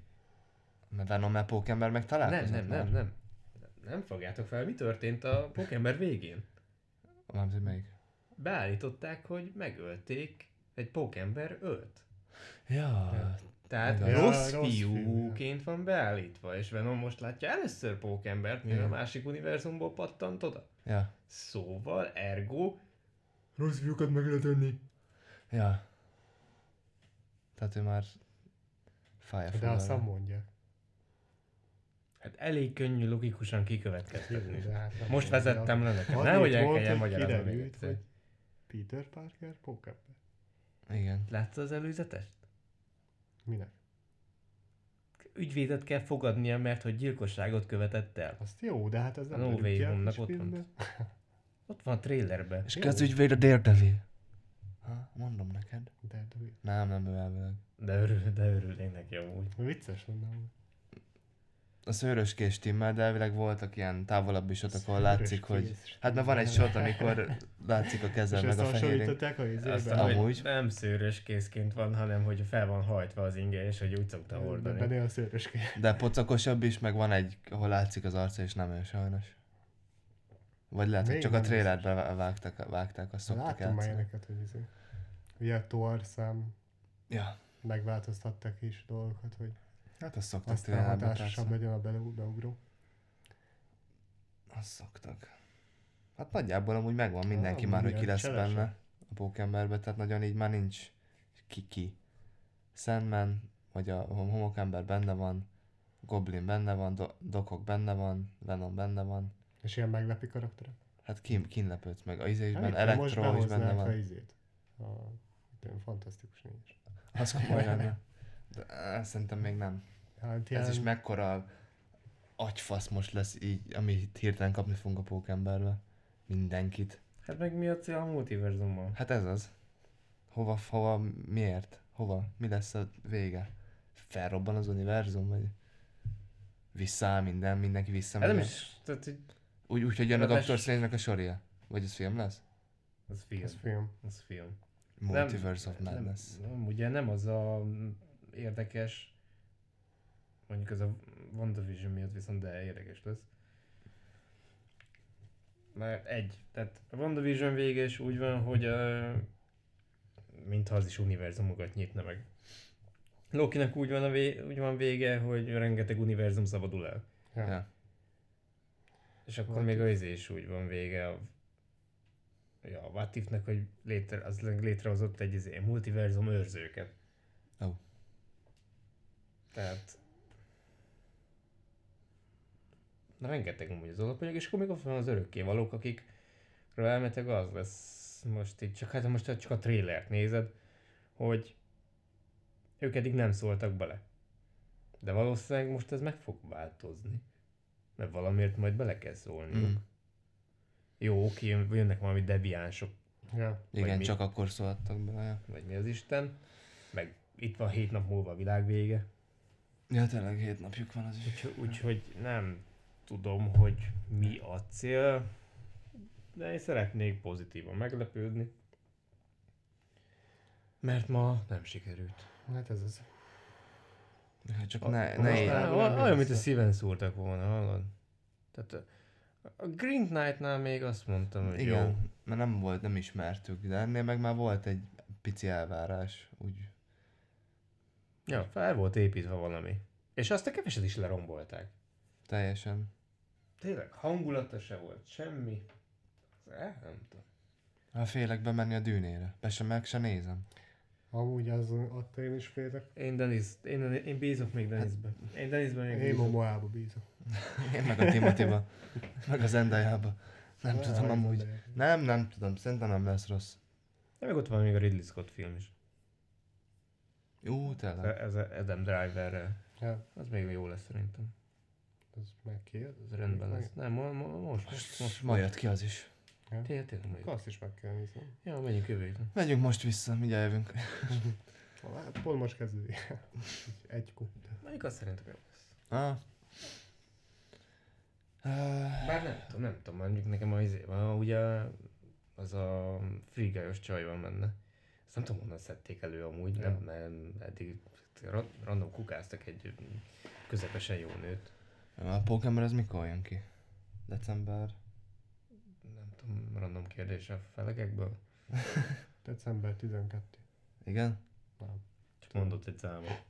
Mert Venom mert Pókember meg nem, találkozott nem, nem, már? nem. Nem fogjátok fel, mi történt a Pókember végén? Mármint, melyik? Beállították, hogy megölték, egy Pókember ölt. Ja, Tehát Ja, rossz, rossz fiúként van beállítva, és Venom most látja először Pókembert, mivel a másik univerzumból pattant oda. ja, Szóval, ergo, rossz fiúkat meg lehet önni. ja. Tehát ő már fájja De azt nem mondják. Hát elég könnyű logikusan kikövetkeztetni. De hát Most vezettem le neked. Nehogy el kelljen magyarázni kiderült, hogy Peter Parker pókember. Igen. Láttad az előzetest? Minek? Ügyvédet kell fogadnia, mert hogy gyilkosságot követett el. Azt jó, de hát ez nem A No a kis ott van. Ott van a trailerben. És Jó. ki az ügyvéd a Daredevil? Ha, mondom neked. De, de Nem, nem ő elvileg. De, örül, de örülnék neki amúgy. vicces lenne. amúgy. A szőröskés timmel, de elvileg voltak ilyen távolabb is shot, ahol Szőrös látszik, hogy... Hát mert van egy shot, amikor látszik a És kezem meg a fehérén. hasonlították a Amúgy. hogy nem szőrös készként van, hanem hogy fel van hajtva az inge, és hogy úgy szokta hordani. Benne a szőrös kéz. De pocakosabb is, meg van egy, ahol látszik az arca, és nem ő sajnos. Vagy lehet, hogy Még csak a nem trailerbe vágták, vágták, azt szoktak Láttam már játszani. ilyeneket, hogy izé. Ugye a Thor szám Ja, megváltoztattak is dolgokat, hogy hát azt szoktak aztán hatásosabb legyen a bele- beugró. Azt szoktak. Hát nagyjából amúgy megvan mindenki Ah, már, hogy ki lesz cselesek. benne a Pókemberbe, tehát nagyon így már nincs ki-ki. Sandman, vagy a hom- homokember benne van, Goblin benne van, Do- Dokok benne van, Venom benne van. És ilyen meglepi karakterek. Hát ki, kin lepődsz meg, a izé is Hát benne, itt most Elektro is benne behoznák a van. izét. A, ilyen fantasztikus nincs. Az komoly lenne. De á, szerintem még nem. Hát Ez is mekkora agyfasz most lesz így, amit hirtelen kapni fogunk a Pókemberbe. Mindenkit. Hát meg mi a cél a multiverzummal? Hát ez az. Hova, hova, miért? Hova? Mi lesz a vége? Felrobban az univerzum, vagy visszaáll minden, mindenki Hát visszamegy? nem is, tehát hogy Úgy, úgy, hogy jön a Doctor Strange-nek a sorja? Vagy ez film lesz? az film. Ez film. Az film. Multiverse of Madness. Nem, nem, ugye nem az a érdekes, mondjuk az a WandaVision miatt viszont de érdekes lesz. Mert egy, tehát a WandaVision vége is úgy van, hogy uh, mintha az is univerzumokat nyitna meg. Lokinak úgy van, a vé- úgy van vége, hogy rengeteg univerzum szabadul el. Ja. Ja. És akkor What még az is úgy van vége a Ja, a What If-nek, hogy létre, az létrehozott egy izé, multiverzum őrzőket. Ó. Tehát... Na rengeteg amúgy az alapanyag, és akkor még ott van az örökkévalók, akikről elmetek az lesz most itt, csak hát most csak a trélert nézed, hogy ők eddig nem szóltak bele. De valószínűleg most ez meg fog változni. Mert valamiért majd bele kell szólniuk. Mm. Jó, oké, jönnek valami deviánsok, Ja. Igen, mi? csak akkor szóltak bele. vagy mi az Isten, meg itt van hét nap múlva a világ vége. Ja, tényleg hét napjuk van az is. Úgyhogy, úgyhogy nem tudom, hogy mi a cél, de én szeretnék pozitívan meglepődni. Mert ma nem sikerült. Hát ez az. Ja, Csak A- ne, a ne ér- már- Olyan, mint a szíven szúrtak volna, hallod? Tehát a, a Green Knight-nál még azt mondtam, hogy Igen, jó. mert nem volt, nem ismertük, de ennél meg már volt egy pici elvárás, úgy. Ja, fel volt építve valami. És azt a keveset is lerombolták. Teljesen. Tényleg, hangulata se volt, semmi. Eh, nem tudom. Hát félek bemenni a dűnére. Be sem meg se nézem. Amúgy az ott én is félek. Én, Denis, én, én bízok még Denisben. Én Denisben még Én bízok. Momoába bízom. Én meg a Timothyba. meg a Zendajába. Nem Ah, tudom amúgy. de- Nem, nem tudom. Szerintem nem lesz rossz. De meg ott van még a Ridley Scott film is. Ú, tényleg. Ez a Adam Driverrel. Ja, Az még jó lesz szerintem. az meg ki? Ez rendben lesz. Nem, mo- mo- most, most, most. Ma jött ki az is. Tényleg, tényleg Akkor majd. azt is meg kell nézni. Ja, menjünk jövő héten. Megyünk most vissza, mindjárt jövünk. Hát pont most kezdődik. Egy kut. Melyik azt szerintem jó lesz. Ah. Bár nem tudom, nem tudom, mondjuk nekem az, van, ugye az a free guy-os csaj van benne. Ezt nem tudom, honnan szedték elő amúgy, Ja. nem, nem, eddig ra- random kukáztak egy közepesen jó nőt. a Pokémon az mikor jön ki? December? Nem random kérdés a felegekből. December 12. Igen? Csak mondott egy számot.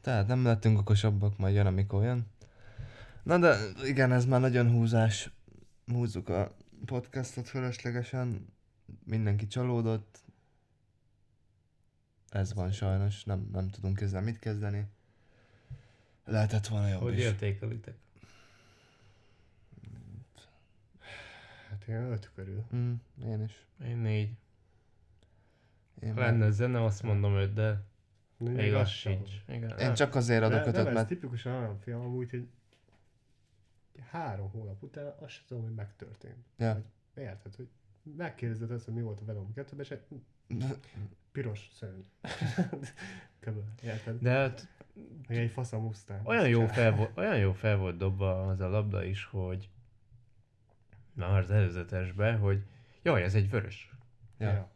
Tehát nem lettünk okosabbak, majd jön, amikor jön. Na de igen, ez már nagyon húzás. Húzzuk a podcastot fölöslegesen. Mindenki csalódott. Ez van sajnos, nem, nem tudunk ezzel mit kezdeni. Lehetett volna jobb Hogy is. értékelitek? Én öt körül. Mm, én is. Én négy. Én, Ha meg- lenne zene, azt mondom öt, de Még még az sincs. Igen. én csak azért adok De, ötöt, nem, ez mert tipikusan olyan film amúgy, hogy három hónap után azt sem tudom, hogy megtörtént. Ja. Érted, hogy megkérdezed azt, hogy mi volt a Venom 2 és egy piros szörny. Érted? De hát Meg egy fasz a Mustang. olyan jó, fel volt, olyan jó fel volt dobva az a labda is, hogy már az előzetesben, hogy jaj, ez egy vörös. Ja. Ja.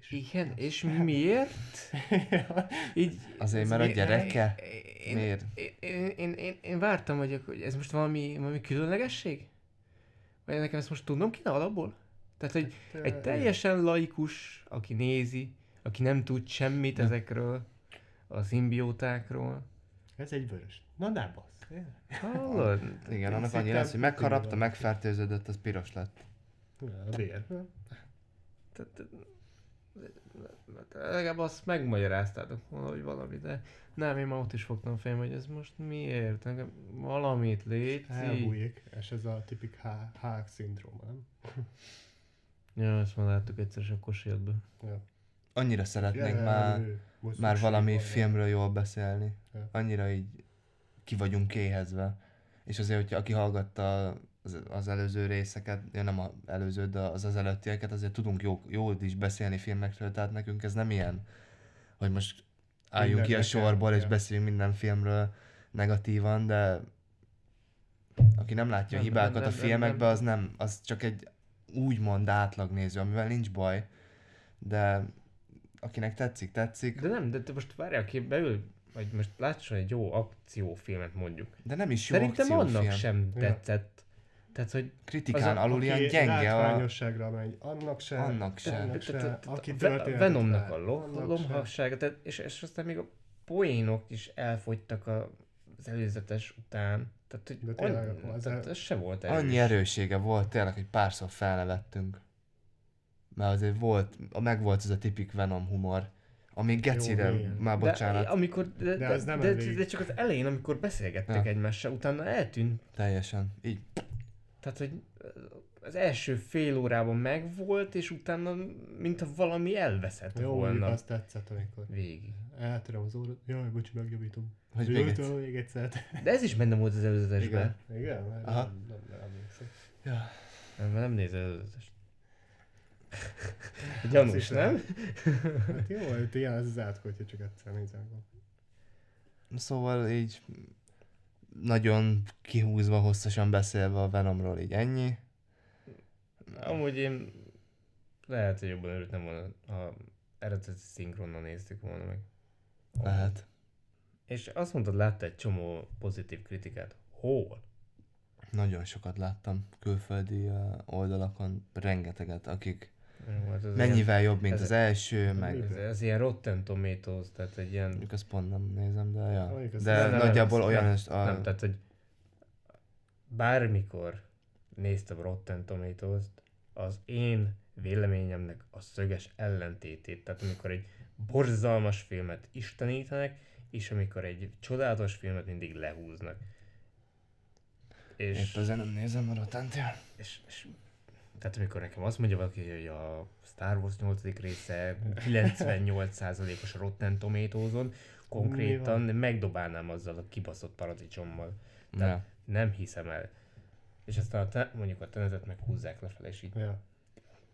És Igen, és miért? Így, Azért, mert a gyereke? Én, Miért? Én, én, én, én, én vártam, hogy, hogy ez most valami, valami különlegesség? Vagy nekem ezt most tudnom kéne alapból? Tehát, hogy egy teljesen laikus, aki nézi, aki nem tud semmit Ja. ezekről, a szimbiótákról. Ez egy vörös. Na ne bassz. Hallod? Igen, annak annyi lesz, hogy megharapta, megfertőződött, az piros lett. A vér. Tehát, legalább azt megmagyaráztátok volna, hogy valami, de nem, én már ott is fogtam fejem, hogy ez most miért? Nekem valamit létszik. Elbújik, és ez a tipik H- H szindróma, nem? Ja, ezt már láttuk egyszer a kosértben. Ja. Annyira szeretnénk Ja, már, már valami van filmről jól beszélni. Ja. Annyira így ki vagyunk éhezve. És azért, hogyha aki hallgatta az, az előző részeket, ja nem az előző, de az az előttieket, azért tudunk jó, jól is beszélni filmekről, tehát nekünk ez nem ilyen, hogy most álljunk ki a sorból kell, és ja. beszéljünk minden filmről negatívan, de aki nem látja a Nem, hibákat nem, a nem, filmekben, nem. az nem, az csak egy úgymond átlagnéző, amivel nincs baj, de akinek tetszik, tetszik, De nem, de te most várjál ki, beül, vagy most látson egy jó akciófilmet mondjuk. de nem is jó Szerintem annak sem Ja. tetszett. Tehát, hogy Kritikán Az alul ilyen Aki gyenge a... látványosságra megy, annak se. Annak se. Annak tehát- se. tehát- Aki Venomnak a lomhassága, tehát, és, és aztán még a poénok is elfogytak a, az előzetes után. Tehát, hogy De tényleg, az tehát ez se volt erős. Annyi erősége volt tényleg, hogy párszor felnevettünk. Mert azért volt, meg volt ez a tipik Venom humor, ami gecire, igen. már bocsánat, De, amikor, de, de, De de, ez nem de, elég. de, csak az elején, amikor beszélgettek Ja. egymással, utána eltűnt. teljesen. Így, Tehát, hogy az első fél órában megvolt, és utána, mintha valami elveszett Jó, volna. azt tetszett, amikor Végig. eltöröm az óra. Jaj, bocsi, megjavítom. Hogy Hogy még egyszer. még egyszer. De ez is benne volt az előzetesben. Igen. Igen? Aha. Nem, nem, nem emlékszem. Ja. Nem, mert nem nézel előzetest. Gyanús, is nem? Hát jó, hogy ilyen ez az átkó, hogyha csak egyszer nézem. Szóval így nagyon kihúzva, hosszasan beszélve a Venomról, így ennyi. Amúgy én lehet, hogy jobban örültem volna, ha eredeti szinkronnal néztük volna meg. Lehet. És azt mondtad, látta egy csomó pozitív kritikát. Hol? Nagyon sokat láttam külföldi oldalakon, rengeteget, akik Hát ez mennyivel jobb, mint ez- az első, meg Ilyen, ez, ez, ilyen Rotten Tomatoes, tehát egy ilyen... mondjuk azt pont nem nézem, de ja. Mondjuk De nem, nagyjából nem, olyan, nem, a, Nem, tehát, hogy bármikor néztem Rotten Tomatoes-t, az én véleményemnek a szöges ellentétét. Tehát amikor egy borzalmas filmet istenítenek, és amikor egy csodálatos filmet mindig lehúznak. És, épp ezzel nem nézem a rotant és, és tehát amikor nekem azt mondja valaki, hogy a Star Wars 8. része 98%-os Rotten Tomatoes-on, konkrétan megdobálnám azzal a kibaszott paradicsommal. Tehát Ja. nem hiszem el. És aztán a te, mondjuk a tenetet meg húzzák lefelé, és így Ja.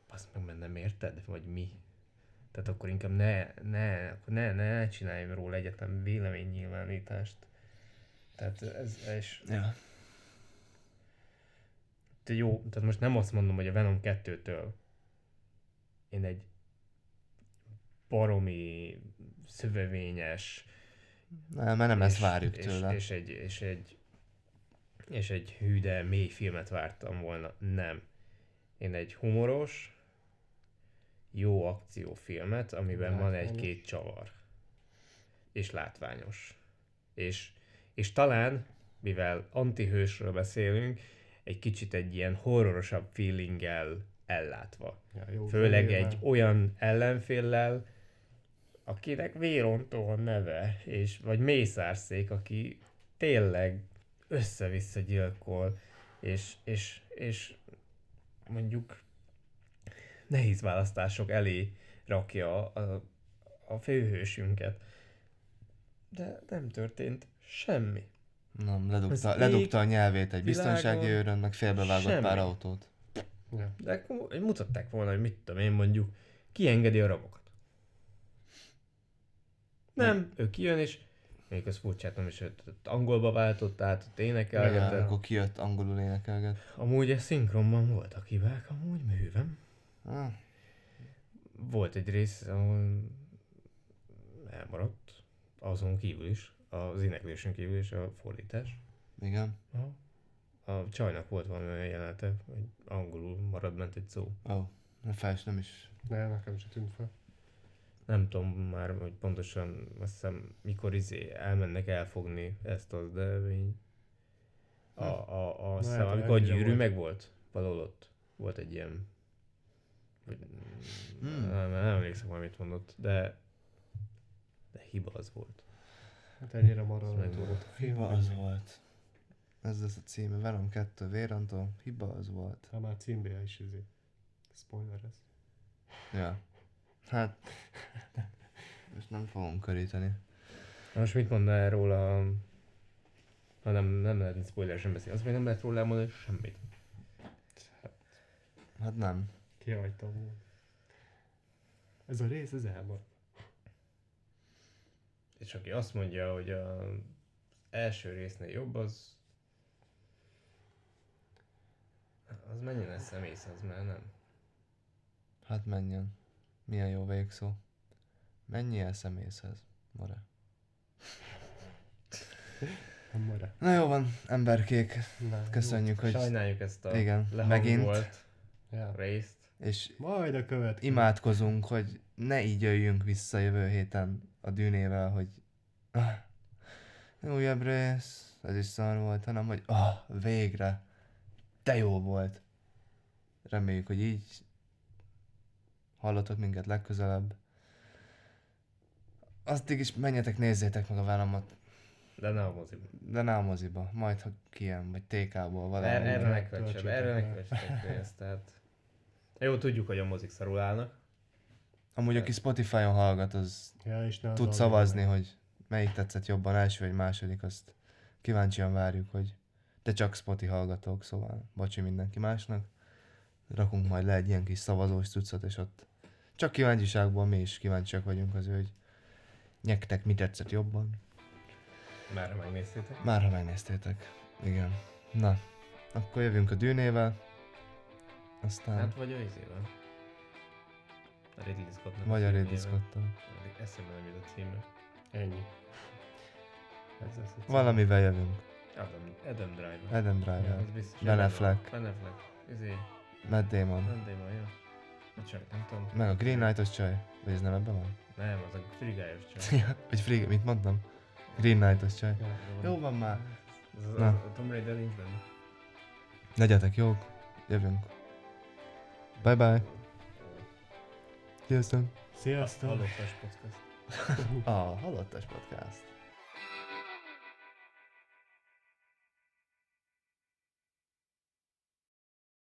azt meg nem érted, vagy mi? Tehát akkor inkább ne, ne, ne, ne csináljam róla egyetlen véleménynyilvánítást. Tehát ez, és ja. Te jó, tehát most nem azt mondom, hogy a Venom 2-től én egy baromi szövevényes Nem, mert nem ezt és- várjuk és, tőle. És egy, és egy, és egy hű, de mély filmet vártam volna. Nem. Én egy humoros, jó akciófilmet, amiben van Látványos. egy-két csavar. És látványos. És, és talán, mivel antihősről beszélünk, egy kicsit egy ilyen horrorosabb feelinggel ellátva. Ja, jó, Főleg egy olyan ellenféllel, akinek vérontó a neve, és vagy mészárszék, aki tényleg össze-vissza gyilkol, és, és, és mondjuk nehéz választások elé rakja a, a főhősünket. De nem történt semmi. Nem, ledugta, ég, ledugta a nyelvét egy biztonsági világon őrön, meg félbevágott semmi. pár autót. Ja. De akkor mutatták volna, hogy mit tudom én mondjuk, kiengedi a rabokat. Nem, ő kijön és még az furcsát nem is, ott angolba váltott át, ott Ja, énekelgetett. akkor kijött angolul énekelget. Amúgy ez szinkronban voltak hibák, amúgy művem. Ah, Volt egy rész, ahol elmaradt, azon kívül is, az éneklésünk kívül is a fordítás. igen. Aha. A csajnak volt valami olyan jelenete, hogy angolul marad ment egy szó. Ó, oh, fel is nem is. Ne, nekem se tűnt fel. Nem tudom már, hogy pontosan azt hiszem, mikor izé elmennek elfogni ezt az, de így... A, a, a, hiszem, hát amikor a gyűrű volt. meg volt, valahol ott. Volt egy ilyen... Hmm. nem, nem emlékszem, hogy mit mondott, de... De hiba az volt. Hát ennyire marad meg volt a film. Hiba az volt. Ez lesz a címe, Venom 2 Vérantól. Hiba az volt. Hát már címbe is izé. Spoiler ez. Ja. Hát, most nem fogom köríteni. Na Most mit mondaná róla? Ha nem, nem lehet spoiler sem beszélni. Azt még nem lehet róla elmondani semmit. Hát nem. Kihagytam volna. Ez a rész, ez elmarad. És aki azt mondja, hogy a első résznél jobb, az az menjen el szemész, az már nem. Hát menjen. Milyen jó végszó. Menjél el szemészhez, Mara. Nem marad. Na jó van, emberkék. Na, Köszönjük, hogy... Sajnáljuk ezt a Igen, lehangolt jó. Ja. részt. És Majd a következő. imádkozunk, hogy ne így jöjjünk vissza jövő héten a dűnével, hogy ah, újabb rész, ez is szar volt, hanem hogy ah, végre, de jó volt. Reméljük, hogy így hallatok minket legközelebb. Addig is menjetek, nézzétek meg a Venomot, De ne a moziba. de ne a moziba, majd ha kijön, vagy TK-ból valahol. Erre, ne költsem, erre ne pénzt, tehát... Jó, tudjuk, hogy a mozik szarul állnak. Amúgy aki Spotify-on hallgat, az Ja, és ne az tud szavazni, meg. hogy melyik tetszett jobban, első vagy második, azt kíváncsian várjuk, hogy te csak Spotify hallgatók, szóval bocsi mindenki másnak. Rakunk majd le egy ilyen kis szavazós cuccot, és ott csak kíváncsiságból mi is kíváncsiak vagyunk az, hogy nyektek mi tetszett jobban. Már megnéztétek? Már ha megnéztétek. Igen. Na, akkor jövünk a dűnével. Aztán... Hát vagy a izével. A Ridley Scottnak vagy a. Ridley Scott-tal. Eszembe nem jut a címe. Ennyi. Ez az a. Valamivel jövünk. Adam, Adam Driver. Adam Ja, Driver. az biztos. Ben Affleck. Ben Affleck. Izé, Matt Damon. nem Damon, jó. A csaj, nem tudom. Meg a Green Knight-os csaj. Vagy ez nem ebben van? Nem, az a frigályos csaj. Ja, Vagy Free, mit mondtam? Green Knight-os csaj. Ja. Jó van már. Az, az, Na. a Tomb Raider nincs benne. Legyetek jók. Jövünk. Bye bye. Sziasztok. Sziasztok! Hallottas podcast. A halottas podcast.